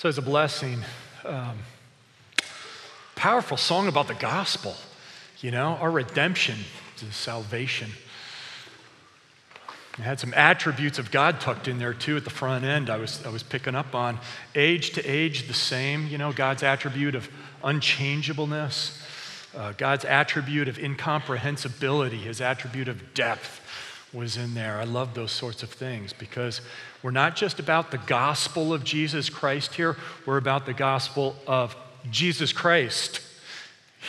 So, it's a blessing, um, powerful song about the gospel, you know, our redemption, the salvation. It had some attributes of God tucked in there too at the front end. I was, I was picking up on age to age, the same, you know, God's attribute of unchangeableness, uh, God's attribute of incomprehensibility, his attribute of depth was in there. I love those sorts of things because we're not just about the gospel of Jesus Christ here, we're about the gospel of Jesus Christ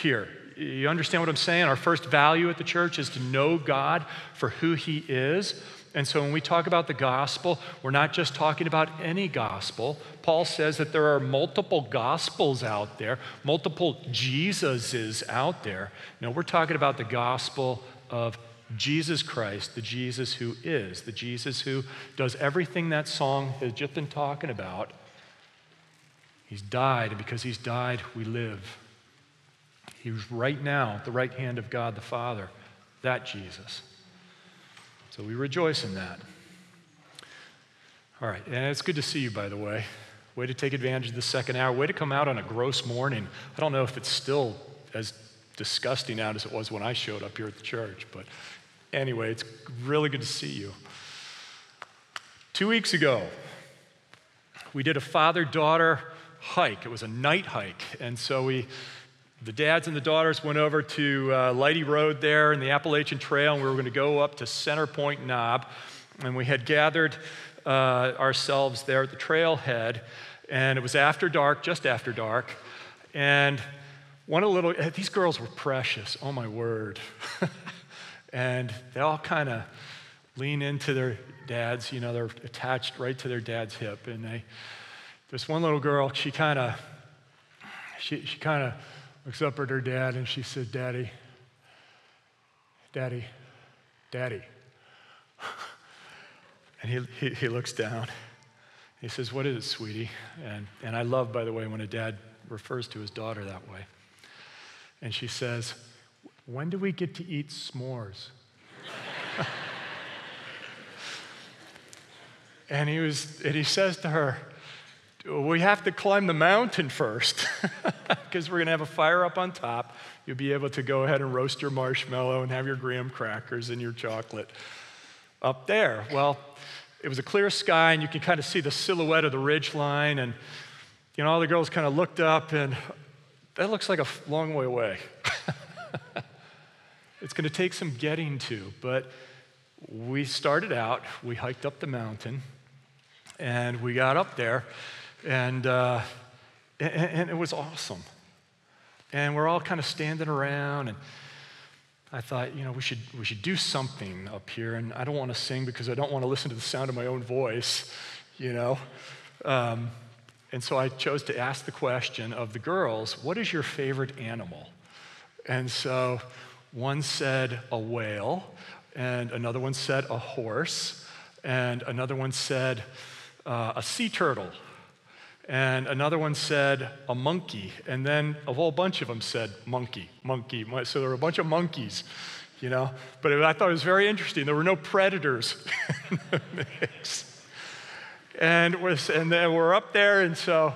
here. You understand what I'm saying? Our first value at the church is to know God for who He is. And so when we talk about the gospel, we're not just talking about any gospel. Paul says that there are multiple gospels out there, multiple Jesuses out there. No, we're talking about the gospel of Jesus Christ, the Jesus who is, the Jesus who does everything that song has just been talking about. He's died, and because he's died, we live. He's right now at the right hand of God the Father, that Jesus. So we rejoice in that. All right, and it's good to see you, by the way. Way to take advantage of the second hour. Way to come out on a gross morning. I don't know if it's still as disgusting out as it was when I showed up here at the church, but Anyway, it's really good to see you. Two weeks ago, we did a father daughter hike. It was a night hike. And so we, the dads and the daughters went over to uh, Lighty Road there in the Appalachian Trail, and we were going to go up to Center Point Knob. And we had gathered uh, ourselves there at the trailhead, and it was after dark, just after dark. And one of the little, these girls were precious. Oh my word. and they all kind of lean into their dads. You know, they're attached right to their dad's hip. And they, this one little girl, she kind of, she, she kind of looks up at her dad and she said, Daddy, Daddy, Daddy. and he, he, he looks down. He says, What is it, sweetie? And, and I love, by the way, when a dad refers to his daughter that way. And she says, when do we get to eat s'mores? and he was and he says to her, we have to climb the mountain first because we're going to have a fire up on top. You'll be able to go ahead and roast your marshmallow and have your graham crackers and your chocolate up there. Well, it was a clear sky, and you can kind of see the silhouette of the ridge line. And, you know, all the girls kind of looked up, and that looks like a long way away. It's going to take some getting to, but we started out, we hiked up the mountain, and we got up there, and, uh, and, and it was awesome. And we're all kind of standing around, and I thought, you know, we should, we should do something up here. And I don't want to sing because I don't want to listen to the sound of my own voice, you know. Um, and so I chose to ask the question of the girls, what is your favorite animal? And so one said a whale, and another one said a horse, and another one said uh, a sea turtle, and another one said a monkey, and then a whole bunch of them said monkey, monkey. So there were a bunch of monkeys, you know. But I thought it was very interesting. There were no predators in the mix. And, was, and then we're up there, and so,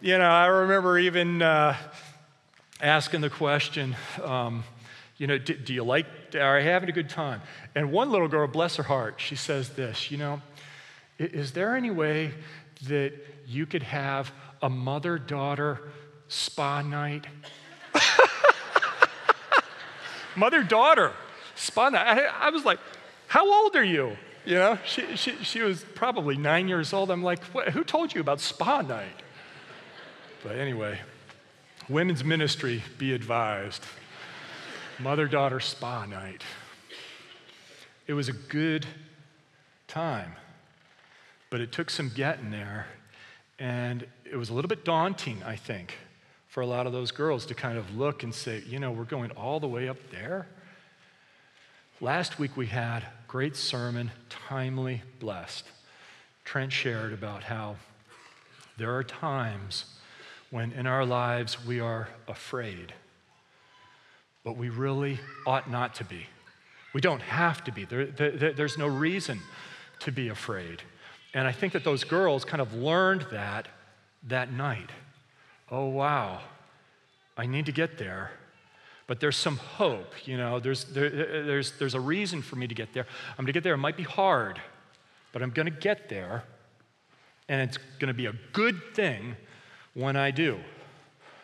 you know, I remember even uh, asking the question. Um, you know, do, do you like, are you having a good time? And one little girl, bless her heart, she says this, you know, is there any way that you could have a mother daughter spa night? mother daughter spa night. I, I, was like, how old are you? You know, she, she, she was probably nine years old. I'm like, who told you about spa night? But anyway, women's ministry, be advised mother daughter spa night. It was a good time, but it took some getting there. And it was a little bit daunting, I think, for a lot of those girls to kind of look and say, you know, we're going all the way up there. Last week we had great sermon, timely, blessed. Trent shared about how there are times when in our lives we are afraid but we really ought not to be. We don't have to be. There, there, there's no reason to be afraid. And I think that those girls kind of learned that that night. Oh, wow, I need to get there. But there's some hope, you know, there's, there, there's, there's a reason for me to get there. I'm to get there. It might be hard, but I'm to get there. And it's to be a good thing when I do.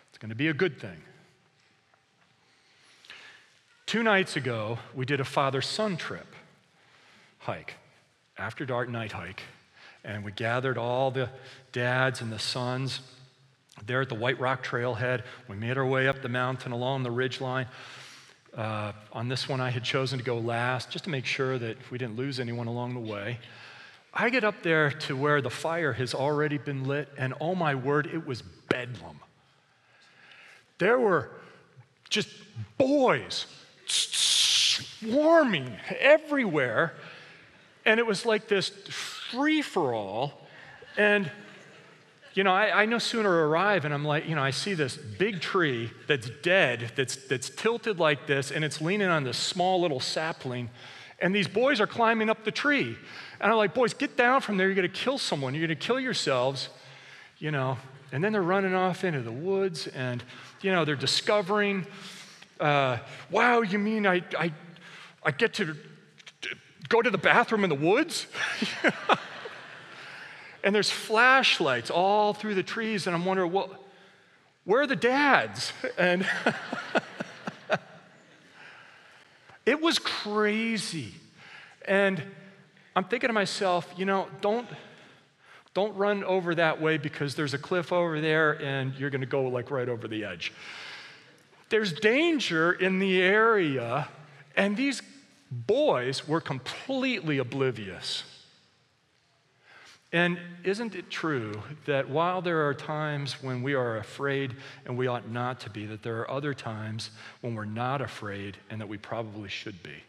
It's to be a good thing. Two nights ago, we did a father son trip hike, after dark night hike. And we gathered all the dads and the sons there at the White Rock Trailhead. We made our way up the mountain along the ridge line. Uh, on this one, I had chosen to go last just to make sure that we didn't lose anyone along the way. I get up there to where the fire has already been lit, and oh my word, it was bedlam. There were just boys swarming everywhere, and it was like this free for all. And, you know, I, I, no sooner arrive and I'm like, you know, I see this big tree that's dead, that's, that's tilted like this, and it's leaning on this small little sapling. And these boys are climbing up the tree. And I'm like, boys, get down from there. You're going to kill someone. You're going to kill yourselves, you know. And then they're running off into the woods and, you know, they're discovering, uh, wow, you mean I, I, I get to go to the bathroom in the woods? and there's flashlights all through the trees, and I'm wondering, well, where are the dads? And it was crazy. And I'm thinking to myself, you know, don't don't run over that way because there's a cliff over there and you're going to go like right over the edge. There's danger in the area, and these boys were completely oblivious. And isn't it true that while there are times when we are afraid and we ought not to be, that there are other times when we're not afraid and that we probably should be?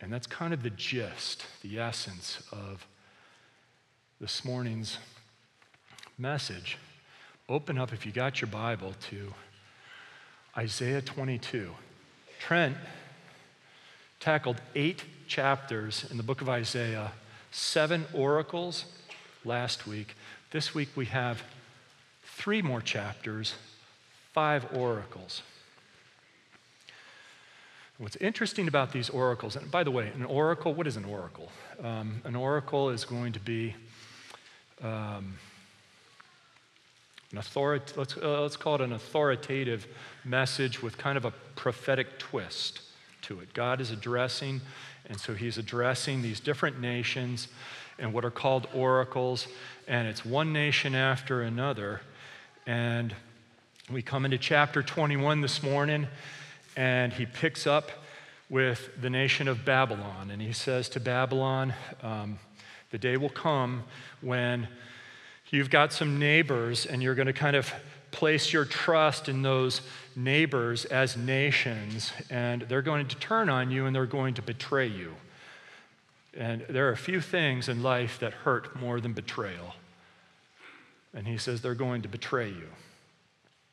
And that's kind of the gist, the essence of this morning's message. Open up, if you got your Bible, to Isaiah 22. Trent tackled eight chapters in the book of Isaiah, seven oracles last week. This week we have three more chapters, five oracles. What's interesting about these oracles, and by the way, an oracle, what is an oracle? Um, an oracle is going to be um, an authority, let's, uh, let's call it an authoritative message with kind of a prophetic twist to it. God is addressing, and so he's addressing these different nations and what are called oracles, and it's one nation after another. And we come into chapter 21 this morning, and he picks up with the nation of Babylon. And he says to Babylon, um, The day will come when you've got some neighbors, and you're going to kind of place your trust in those neighbors as nations, and they're going to turn on you and they're going to betray you. And there are a few things in life that hurt more than betrayal. And he says they're going to betray you.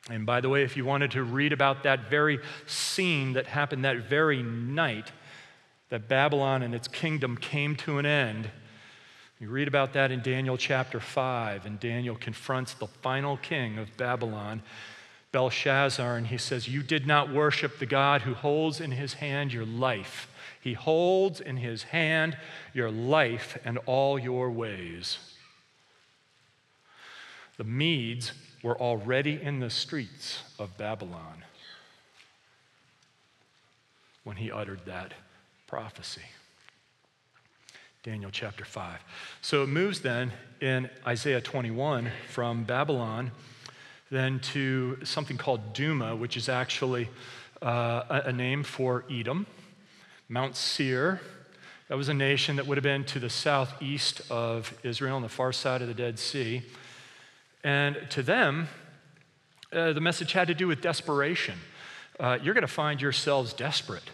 And by the way, if you wanted to read about that very scene that happened that very night, that Babylon and its kingdom came to an end, you read about that in Daniel chapter 5, and Daniel confronts the final king of Babylon, Belshazzar, and he says, You did not worship the God who holds in his hand your life. He holds in his hand your life and all your ways. The Medes were already in the streets of Babylon when he uttered that prophecy. Daniel chapter 5. So it moves then in Isaiah 21 from Babylon then to something called Dumah, which is actually uh, a, name for Edom. Mount Seir, that was a nation that would have been to the southeast of Israel on the far side of the Dead Sea. And to them, uh, the message had to do with desperation. Uh, you're going to find yourselves desperate.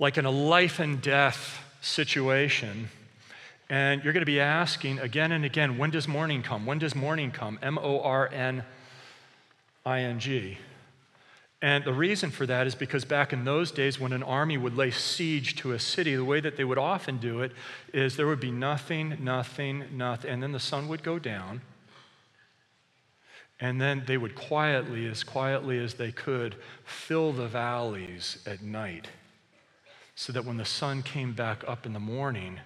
Like in a life and death situation, and you're going to be asking again and again, when does morning come? When does morning come? M O R N I N G. And the reason for that is because back in those days, when an army would lay siege to a city, the way that they would often do it is there would be nothing, nothing, nothing, and then the sun would go down. And then they would quietly, as quietly as they could, fill the valleys at night so that when the sun came back up in the morning,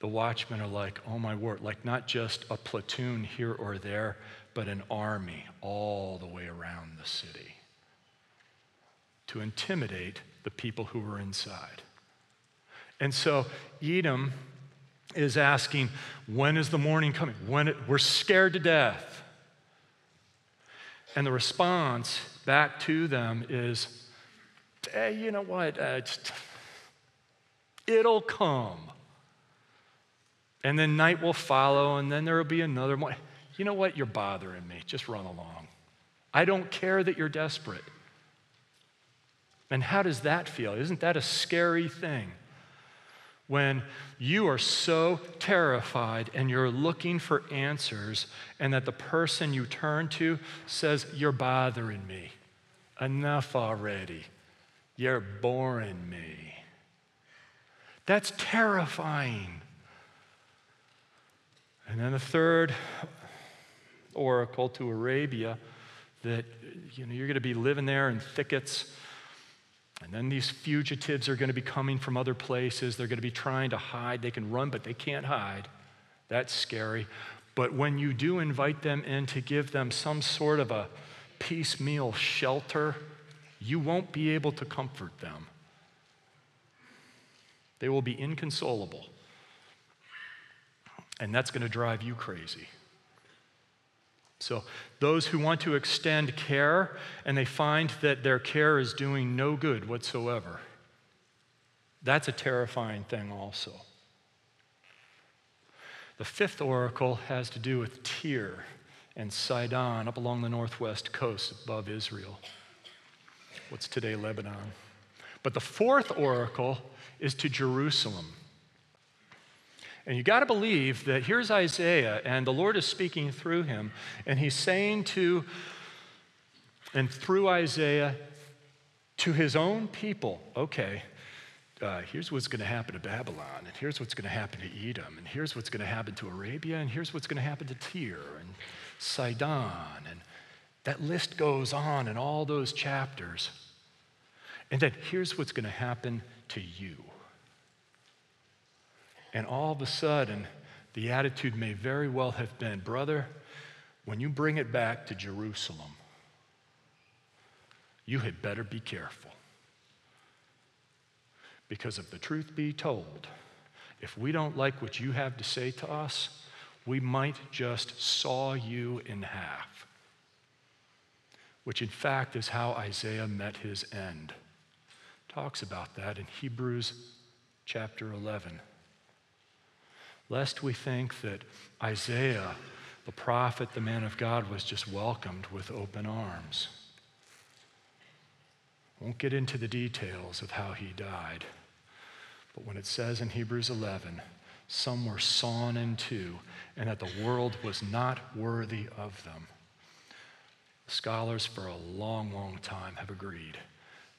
the watchmen are like, oh my word, like not just a platoon here or there, but an army all the way around the city to intimidate the people who were inside. And so Edom is asking, when is the morning coming? When it, we're scared to death. And the response back to them is, hey, you know what? Uh, it'll come. And then night will follow, and then there will be another morning you know what? You're bothering me. Just run along. I don't care that you're desperate. And how does that feel? Isn't that a scary thing? When you are so terrified and you're looking for answers, and that the person you turn to says, You're bothering me. Enough already. You're boring me. That's terrifying. And then the third oracle to Arabia that you know, you're going to be living there in thickets. And then these fugitives are going to be coming from other places. They're going to be trying to hide. They can run, but they can't hide. That's scary. But when you do invite them in to give them some sort of a piecemeal shelter, you won't be able to comfort them. They will be inconsolable. And that's going to drive you crazy. So, those who want to extend care and they find that their care is doing no good whatsoever, that's a terrifying thing, also. The fifth oracle has to do with Tyre and Sidon up along the northwest coast above Israel, what's today Lebanon. But the fourth oracle is to Jerusalem. And you got to believe that here's Isaiah, and the Lord is speaking through him, and he's saying to, and through Isaiah, to his own people, okay, uh, here's what's going to happen to Babylon, and here's what's going to happen to Edom, and here's what's going to happen to Arabia, and here's what's going to happen to Tyre and Sidon, and that list goes on in all those chapters. And then here's what's going to happen to you. And all of a sudden, the attitude may very well have been brother, when you bring it back to Jerusalem, you had better be careful. Because if the truth be told, if we don't like what you have to say to us, we might just saw you in half. Which, in fact, is how Isaiah met his end. Talks about that in Hebrews chapter 11 lest we think that Isaiah, the prophet, the man of God, was just welcomed with open arms. Won't get into the details of how he died. But when it says in Hebrews 11, some were sawn in two, and that the world was not worthy of them. Scholars for a long, long time have agreed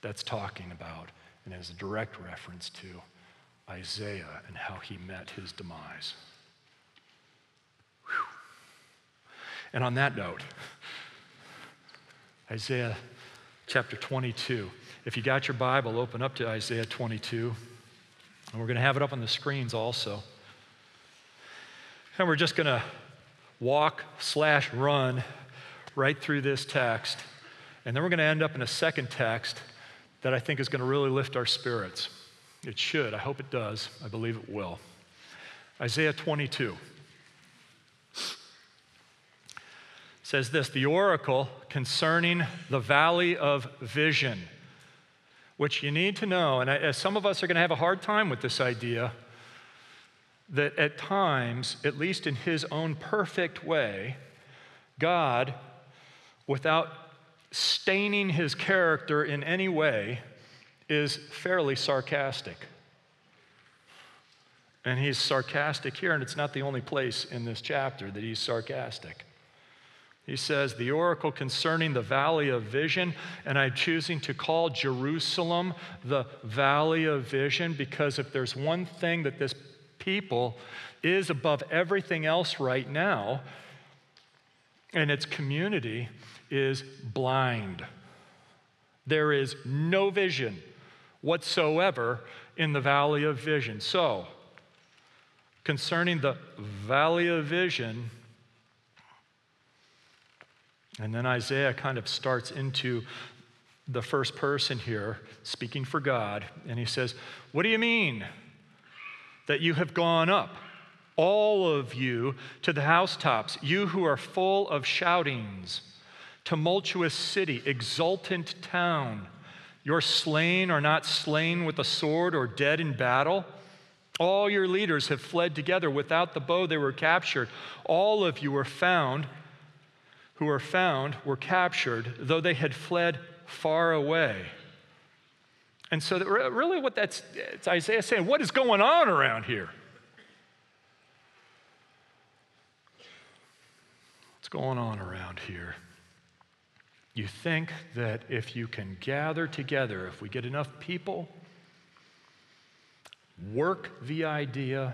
that's talking about and is a direct reference to Isaiah and how he met his demise. Whew. And on that note, Isaiah chapter 22. If you got your Bible, open up to Isaiah 22. And we're going to have it up on the screens also. And we're just going to walk slash run right through this text. And then we're going to end up in a second text that I think is going to really lift our spirits. It should. I hope it does. I believe it will. Isaiah 22 says this the oracle concerning the valley of vision, which you need to know, and as some of us are going to have a hard time with this idea, that at times, at least in his own perfect way, God, without staining his character in any way, is fairly sarcastic. And he's sarcastic here, and it's not the only place in this chapter that he's sarcastic. He says, The oracle concerning the valley of vision, and I'm choosing to call Jerusalem the valley of vision because if there's one thing that this people is above everything else right now, and its community is blind. There is no vision whatsoever in the valley of vision. So, concerning the valley of vision, and then Isaiah kind of starts into the first person here, speaking for God, and he says, What do you mean that you have gone up, all of you, to the housetops, you who are full of shoutings, tumultuous city, exultant town? Your slain are not slain with the sword or dead in battle. All your leaders have fled together. Without the bow, they were captured. All of you were found who were found were captured, though they had fled far away. And so, really, what that's it's Isaiah saying, what is going on around here? What's going on around here? You think that if you can gather together, if we get enough people, work the idea,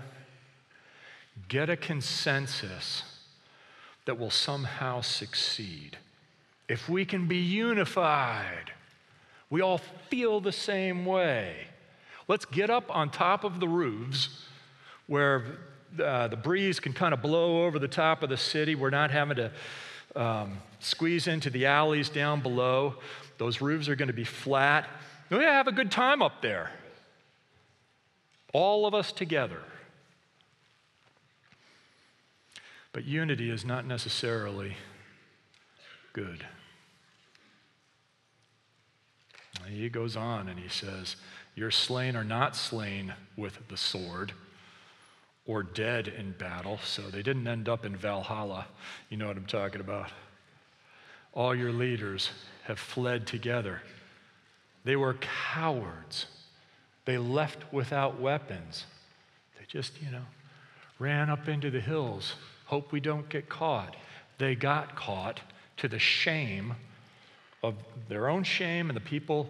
get a consensus, that will somehow succeed. If we can be unified, we all feel the same way. Let's get up on top of the roofs where uh, the breeze can kind of blow over the top of the city. We're not having to um, squeeze into the alleys down below. Those roofs are going to be flat. We're going to have a good time up there. All of us together. But unity is not necessarily good. He goes on and he says, Your slain are not slain with the sword or dead in battle, so they didn't end up in Valhalla. You know what I'm talking about. All your leaders have fled together. They were cowards. They left without weapons. They just, you know, ran up into the hills Hope we don't get caught. They got caught to the shame of their own shame and the people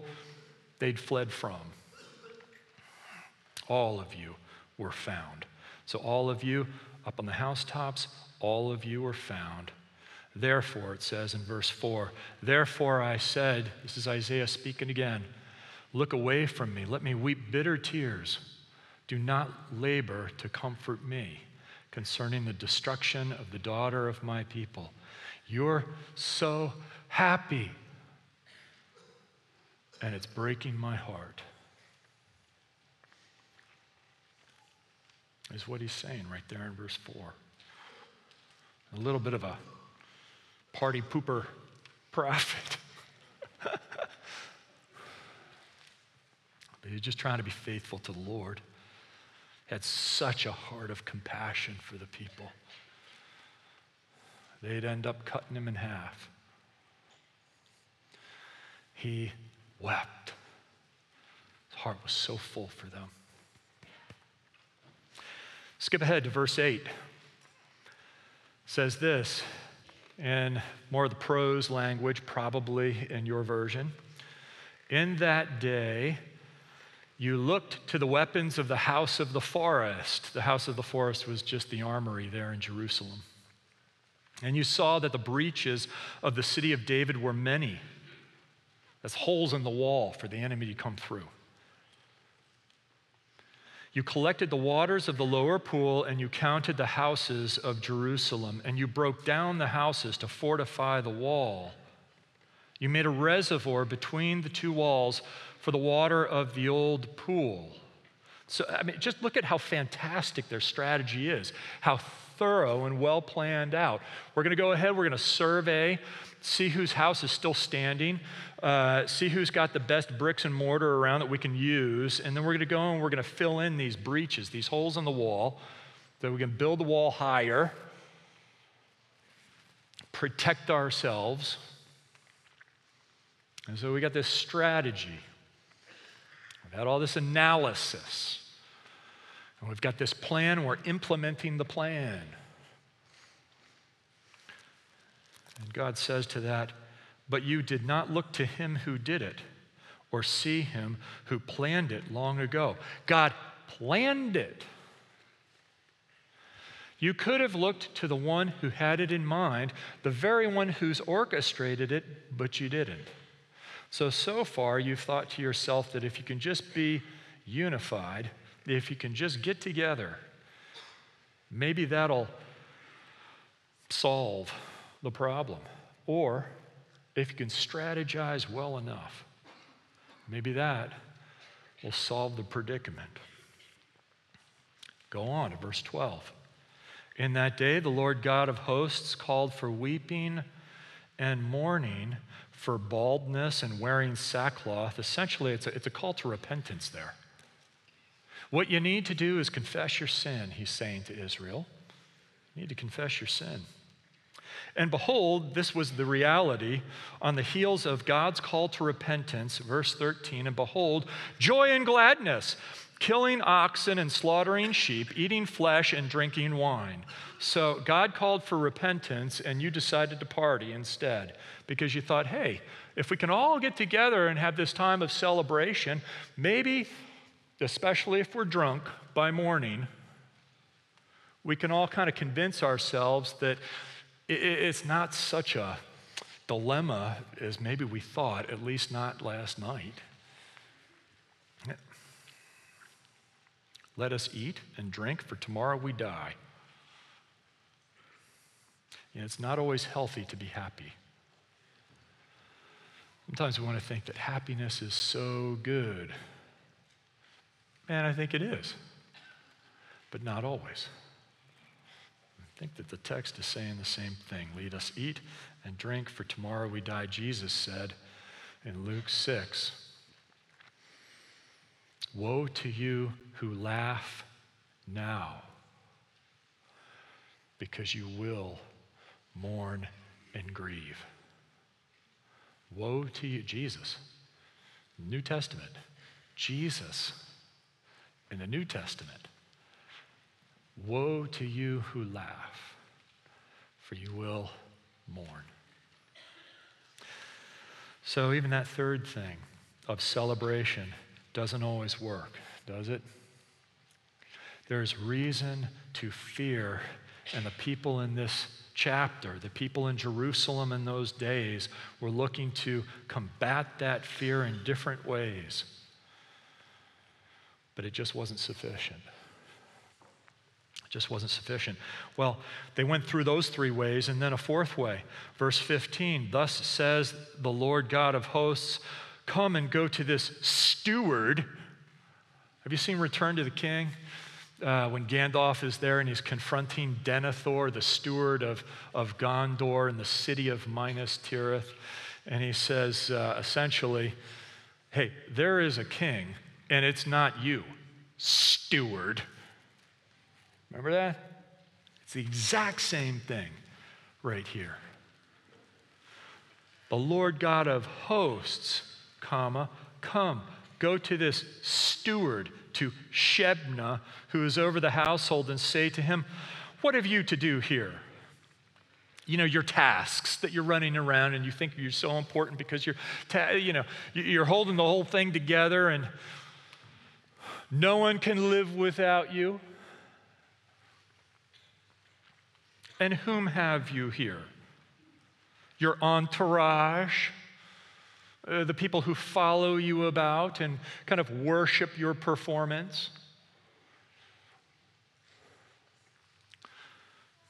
they'd fled from. All of you were found. So, all of you up on the housetops, all of you were found. Therefore, it says in verse 4, Therefore I said, this is Isaiah speaking again, look away from me, let me weep bitter tears. Do not labor to comfort me concerning the destruction of the daughter of my people. You're so happy. And it's breaking my heart. Is what he's saying right there in verse 4. A little bit of a party pooper prophet. but he's just trying to be faithful to the Lord had such a heart of compassion for the people. They'd end up cutting him in half. He wept. His heart was so full for them. Skip ahead to verse 8. It says this in more of the prose language, probably in your version. In that day, you looked to the weapons of the house of the forest. The house of the forest was just the armory there in Jerusalem. And you saw that the breaches of the city of David were many. That's holes in the wall for the enemy to come through. You collected the waters of the lower pool and you counted the houses of Jerusalem, and you broke down the houses to fortify the wall. You made a reservoir between the two walls for the water of the old pool. So, I mean, just look at how fantastic their strategy is, how thorough and well planned out. We're going to go ahead, we're going to survey, see whose house is still standing, uh, see who's got the best bricks and mortar around that we can use, and then we're going to go and we're going to fill in these breaches, these holes in the wall, that we can build the wall higher, protect ourselves. And so we got this strategy. We've had all this analysis. And we've got this plan, we're implementing the plan. And God says to that, But you did not look to him who did it or see him who planned it long ago. God planned it. You could have looked to the one who had it in mind, the very one who's orchestrated it, but you didn't. So, so far, you've thought to yourself that if you can just be unified, if you can just get together, maybe that'll solve the problem. Or if you can strategize well enough, maybe that will solve the predicament. Go on to verse 12. In that day, the Lord God of hosts called for weeping and mourning, for baldness and wearing sackcloth. Essentially, it's a, it's a call to repentance there. What you need to do is confess your sin, he's saying to Israel. You need to confess your sin. And behold, this was the reality on the heels of God's call to repentance, verse 13. And behold, joy and gladness, killing oxen and slaughtering sheep, eating flesh and drinking wine. So God called for repentance, and you decided to party instead because you thought, hey, if we can all get together and have this time of celebration, maybe, especially if we're drunk by morning, we can all kind of convince ourselves that it's not such a dilemma as maybe we thought, at least not last night. Let us eat and drink, for tomorrow we die. Know, it's not always healthy to be happy. Sometimes we want to think that happiness is so good. And I think it is, but not always I think that the text is saying the same thing. Lead us eat and drink, for tomorrow we die, Jesus said in Luke 6. Woe to you who laugh now, because you will mourn and grieve. Woe to you, Jesus. New Testament. Jesus in the New Testament Woe to you who laugh, for you will mourn. So, even that third thing of celebration doesn't always work, does it? There's reason to fear, and the people in this chapter, the people in Jerusalem in those days, were looking to combat that fear in different ways. But it just wasn't sufficient It just wasn't sufficient. Well, they went through those three ways, and then a fourth way. Verse 15 Thus says the Lord God of hosts, Come and go to this steward. Have you seen Return to the King? Uh, when Gandalf is there and he's confronting Denethor, the steward of, of Gondor and the city of Minas Tirith. And he says uh, essentially, Hey, there is a king, and it's not you, steward. Remember that? It's the exact same thing right here. The Lord God of hosts, comma, come, go to this steward, to Shebna, who is over the household, and say to him, What have you to do here? You know, your tasks that you're running around and you think you're so important because you're, ta- you know, you're holding the whole thing together and no one can live without you. And whom have you here? Your entourage, uh, the people who follow you about and kind of worship your performance.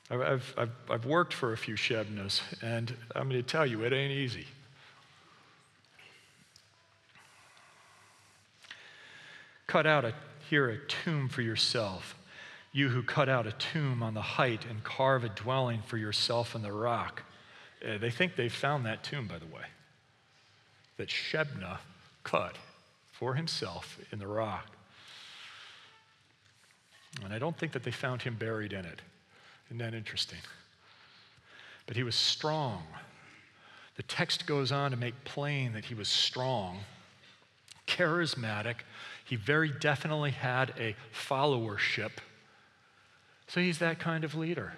I've, I've, I've worked for a few Shebnas, and I'm going to tell you, it ain't easy. Cut out a, here a tomb for yourself you who cut out a tomb on the height and carve a dwelling for yourself in the rock. Uh, they think they've found that tomb, by the way, that Shebna cut for himself in the rock. And I don't think that they found him buried in it. Isn't that interesting? But he was strong. The text goes on to make plain that he was strong, charismatic. He very definitely had a followership so he's that kind of leader.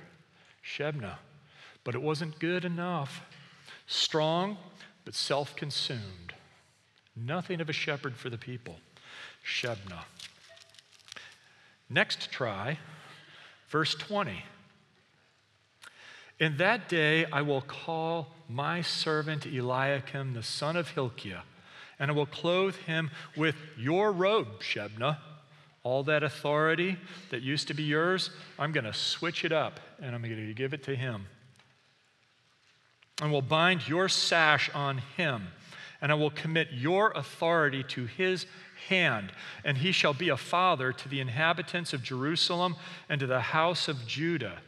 Shebna. but it wasn't good enough. Strong, but self consumed. Nothing of a shepherd for the people. Shebna. Next try, verse 20. In that day I will call my servant Eliakim, the son of Hilkiah, and I will clothe him with your robe, Shebna. All that authority that used to be yours, I'm going to switch it up and I'm going to give it to him. And will bind your sash on him, and I will commit your authority to his hand, and he shall be a father to the inhabitants of Jerusalem and to the house of Judah.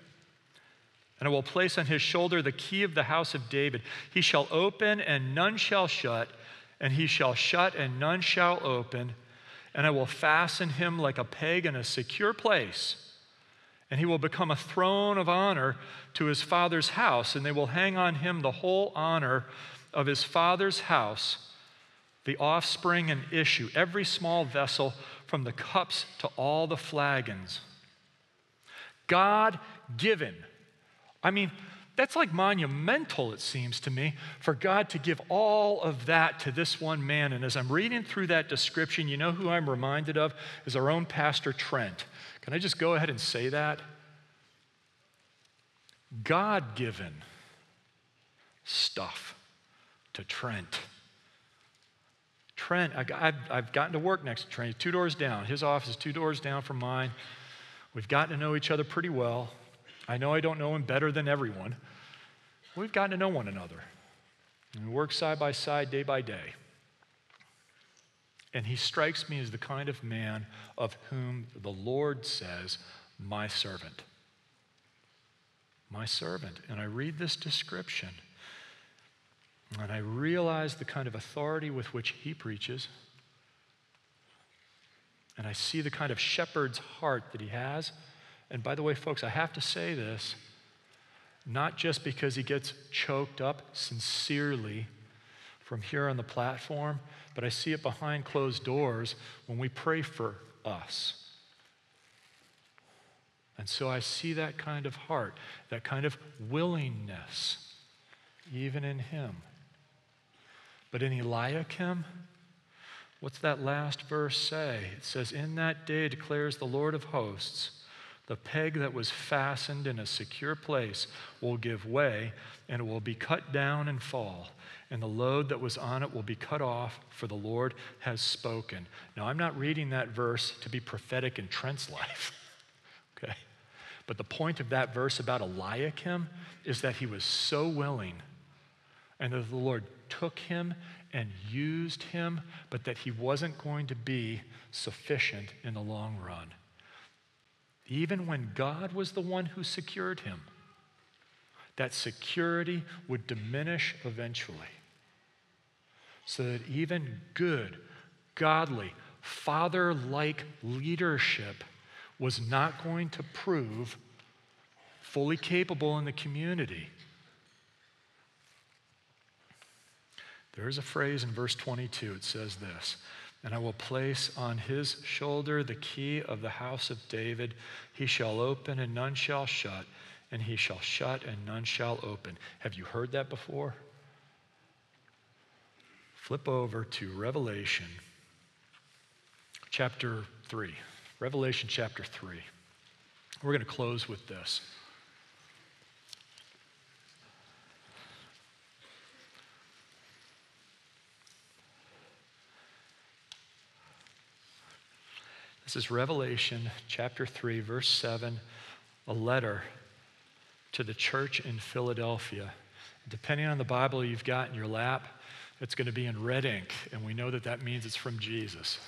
And I will place on his shoulder the key of the house of David. He shall open, and none shall shut, and he shall shut, and none shall open. And I will fasten him like a peg in a secure place. And he will become a throne of honor to his father's house, and they will hang on him the whole honor of his father's house, the offspring and issue, every small vessel, from the cups to all the flagons. God given I mean, that's like monumental, it seems to me, for God to give all of that to this one man. And as I'm reading through that description, you know who I'm reminded of is our own Pastor Trent. Can I just go ahead and say that? God given stuff to Trent. Trent, I've gotten to work next to Trent, two doors down. His office is two doors down from mine. We've gotten to know each other pretty well. I know I don't know him better than everyone. We've gotten to know one another. And we work side by side, day by day. And he strikes me as the kind of man of whom the Lord says, My servant. My servant. And I read this description, and I realize the kind of authority with which he preaches. And I see the kind of shepherd's heart that he has. And by the way, folks, I have to say this not just because he gets choked up sincerely from here on the platform, but I see it behind closed doors when we pray for us. And so I see that kind of heart, that kind of willingness, even in him. But in Eliakim, what's that last verse say? It says, In that day declares the Lord of hosts, the peg that was fastened in a secure place will give way, and it will be cut down and fall. And the load that was on it will be cut off, for the Lord has spoken. Now, I'm not reading that verse to be prophetic in Trent's life, okay? But the point of that verse about Eliakim is that he was so willing, and that the Lord took him and used him, but that he wasn't going to be sufficient in the long run even when God was the one who secured him, that security would diminish eventually. So that even good, godly, father like leadership was not going to prove fully capable in the community. There's a phrase in verse 22, it says this and I will place on his shoulder the key of the house of David. He shall open and none shall shut, and he shall shut and none shall open. Have you heard that before? Flip over to Revelation chapter 3. Revelation chapter 3. We're going to close with this. This is Revelation chapter 3, verse 7, a letter to the church in Philadelphia. Depending on the Bible you've got in your lap, it's going to be in red ink, and we know that that means it's from Jesus.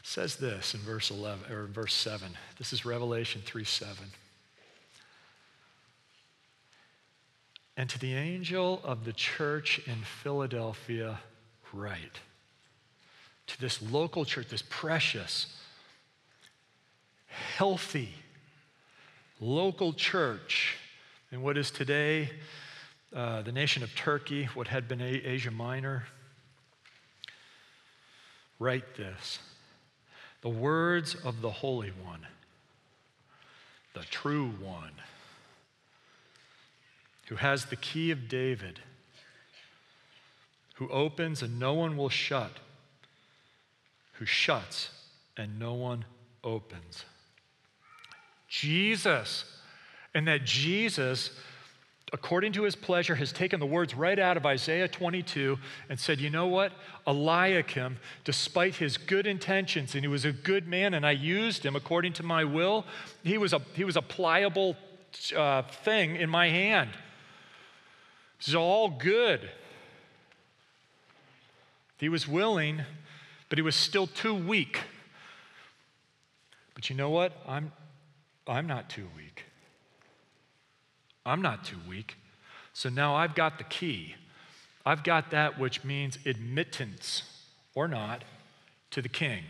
It says this in verse 11 or verse 7. This is Revelation 3 7. And to the angel of the church in Philadelphia, write to this local church, this precious, healthy, local church in what is today uh, the nation of Turkey, what had been Asia Minor. Write this the words of the Holy One, the true one, who has the key of David, who opens and no one will shut, who shuts and no one opens. Jesus. And that Jesus, according to his pleasure, has taken the words right out of Isaiah 22 and said, You know what? Eliakim, despite his good intentions, and he was a good man, and I used him according to my will, he was a, he was a pliable uh, thing in my hand. This is all good. He was willing, but he was still too weak. But you know what? I'm, I'm not too weak. I'm not too weak. So now I've got the key. I've got that which means admittance or not to the king.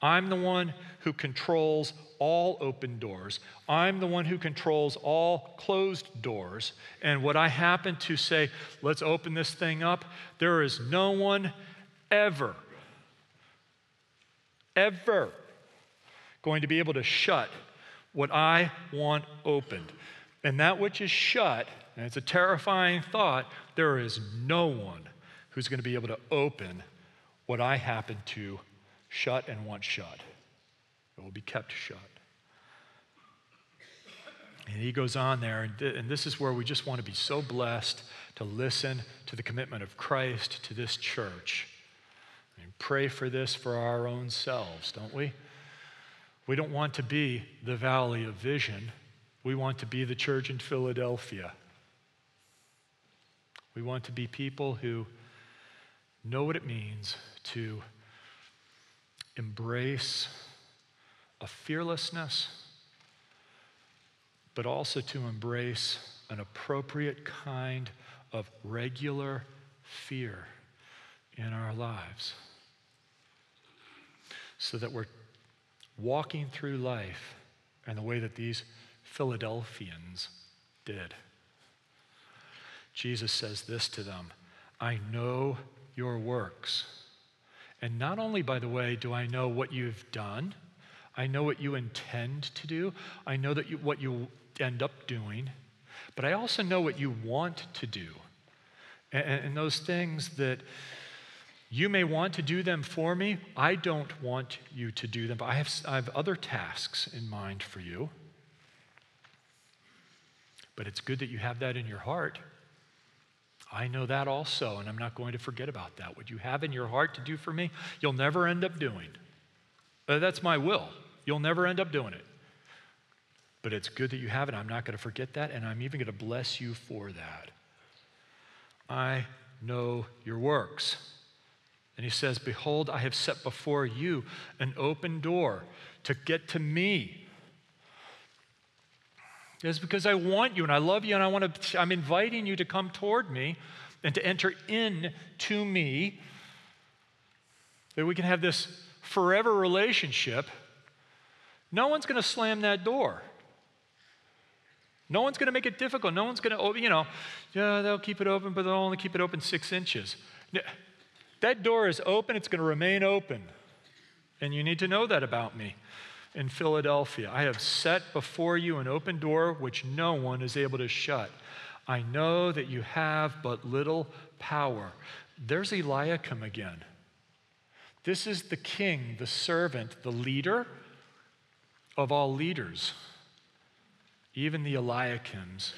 I'm the one who controls all open doors. I'm the one who controls all closed doors. And what I happen to say, let's open this thing up, there is no one ever, ever going to be able to shut what I want opened. And that which is shut, and it's a terrifying thought, there is no one who's going to be able to open what I happen to shut and want shut. It will be kept shut. And he goes on there, and, th- and this is where we just want to be so blessed to listen to the commitment of Christ to this church. And pray for this for our own selves, don't we? We don't want to be the valley of vision. We want to be the church in Philadelphia. We want to be people who know what it means to embrace a fearlessness, but also to embrace an appropriate kind of regular fear in our lives so that we're walking through life in the way that these Philadelphians did. Jesus says this to them I know your works. And not only, by the way, do I know what you've done, I know what you intend to do, I know that you, what you end up doing, but I also know what you want to do. And, and those things that you may want to do them for me, I don't want you to do them, but I have, I have other tasks in mind for you. But it's good that you have that in your heart. I know that also, and I'm not going to forget about that. What you have in your heart to do for me, you'll never end up doing. Uh, that's my will. You'll never end up doing it. But it's good that you have it. I'm not going to forget that, and I'm even going to bless you for that. I know your works. And he says, Behold, I have set before you an open door to get to me. It's because I want you and I love you and I want to, I'm inviting you to come toward me and to enter in to me that we can have this forever relationship. No one's going to slam that door. No one's going to make it difficult. No one's going to, open, oh, you know, yeah, they'll keep it open, but they'll only keep it open six inches. That door is open, it's going to remain open. And you need to know that about me in Philadelphia. I have set before you an open door which no one is able to shut. I know that you have but little power. There's Eliakim again. This is the king, the servant, the leader of all leaders, even the Eliakims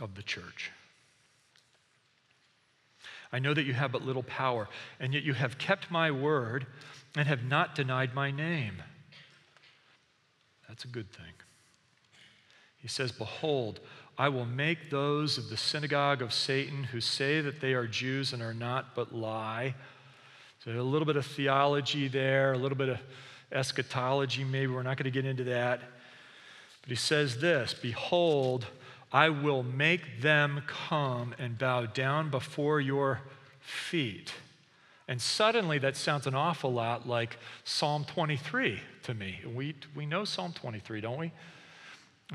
of the church. I know that you have but little power, and yet you have kept my word and have not denied my name. That's a good thing. He says, Behold, I will make those of the synagogue of Satan who say that they are Jews and are not, but lie. So a little bit of theology there, a little bit of eschatology, maybe. We're not going to get into that. But he says this Behold, I will make them come and bow down before your feet. And suddenly that sounds an awful lot like Psalm 23 to me. We, we know Psalm 23, don't we?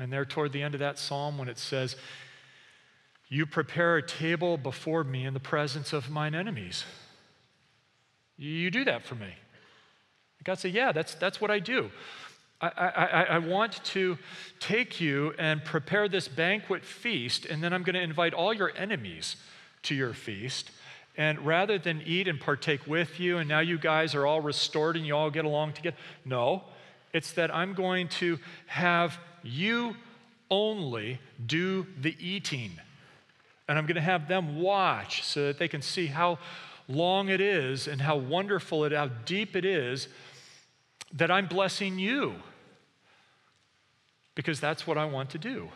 And there toward the end of that psalm, when it says, You prepare a table before me in the presence of mine enemies. You do that for me. God said, Yeah, that's, that's what I do. I, I, I, want to take you and prepare this banquet feast, and then I'm going to invite all your enemies to your feast. And rather than eat and partake with you, and now you guys are all restored and you all get along together, no, it's that I'm going to have you only do the eating. And I'm going to have them watch so that they can see how long it is and how wonderful it, how deep it is that I'm blessing you. Because that's what I want to do.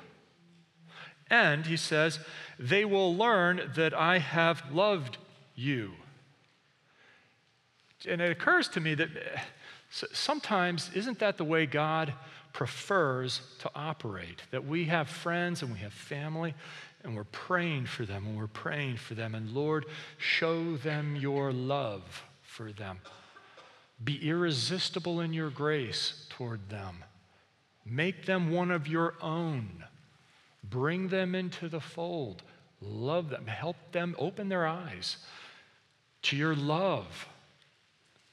And he says, they will learn that I have loved you. And it occurs to me that eh, sometimes, isn't that the way God prefers to operate? That we have friends and we have family and we're praying for them and we're praying for them. And Lord, show them your love for them. Be irresistible in your grace toward them. Make them one of your own. Bring them into the fold. Love them. Help them open their eyes to your love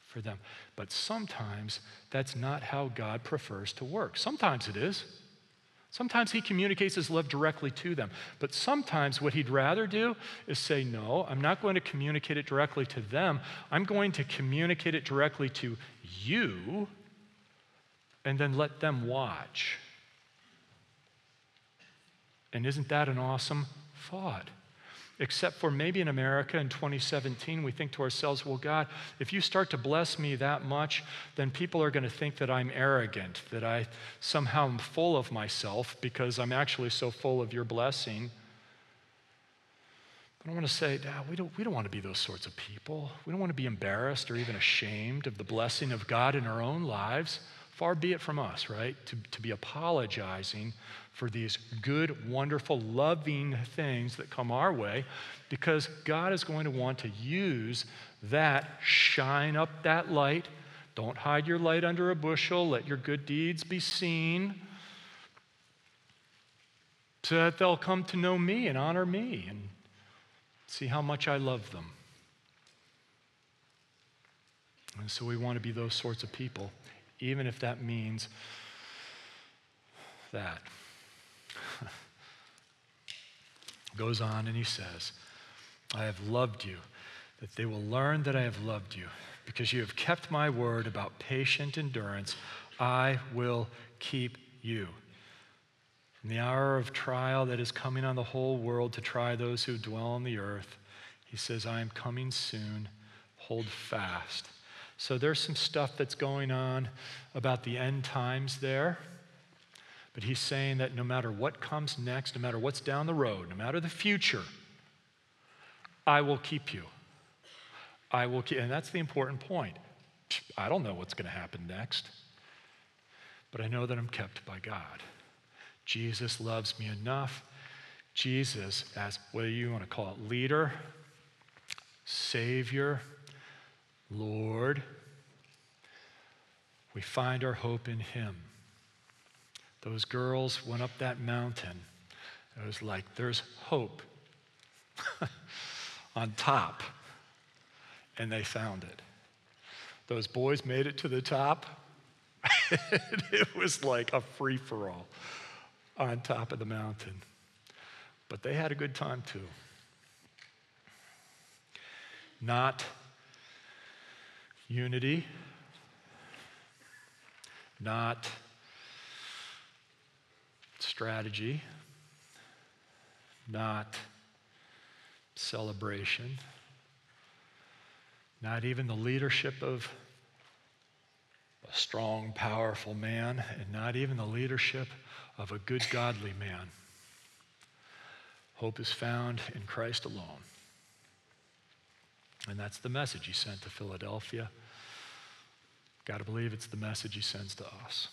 for them. But sometimes that's not how God prefers to work. Sometimes it is. Sometimes he communicates his love directly to them. But sometimes what he'd rather do is say, No, I'm not going to communicate it directly to them. I'm going to communicate it directly to you and then let them watch. And isn't that an awesome thought? except for maybe in America in 2017, we think to ourselves, well, God, if you start to bless me that much, then people are going to think that I'm arrogant, that I somehow am full of myself because I'm actually so full of your blessing. But I want to say, Dad, we don't, we don't want to be those sorts of people. We don't want to be embarrassed or even ashamed of the blessing of God in our own lives. Far be it from us, right? To, to be apologizing for these good, wonderful, loving things that come our way because God is going to want to use that, shine up that light. Don't hide your light under a bushel, let your good deeds be seen so that they'll come to know me and honor me and see how much I love them. And so we want to be those sorts of people even if that means that. Goes on and he says, I have loved you, that they will learn that I have loved you. Because you have kept my word about patient endurance, I will keep you. In the hour of trial that is coming on the whole world to try those who dwell on the earth, he says, I am coming soon. Hold fast. So there's some stuff that's going on about the end times there. But he's saying that no matter what comes next, no matter what's down the road, no matter the future, I will keep you. I will keep, and that's the important point. I don't know what's going to happen next, but I know that I'm kept by God. Jesus loves me enough. Jesus, as whether you want to call it leader, Savior, Lord, we find our hope in Him. Those girls went up that mountain. It was like there's hope on top, and they found it. Those boys made it to the top. it was like a free for all on top of the mountain. But they had a good time too. Not unity, not strategy, not celebration, not even the leadership of a strong, powerful man, and not even the leadership of a good, godly man. Hope is found in Christ alone. And that's the message he sent to Philadelphia. Got to believe it's the message he sends to us.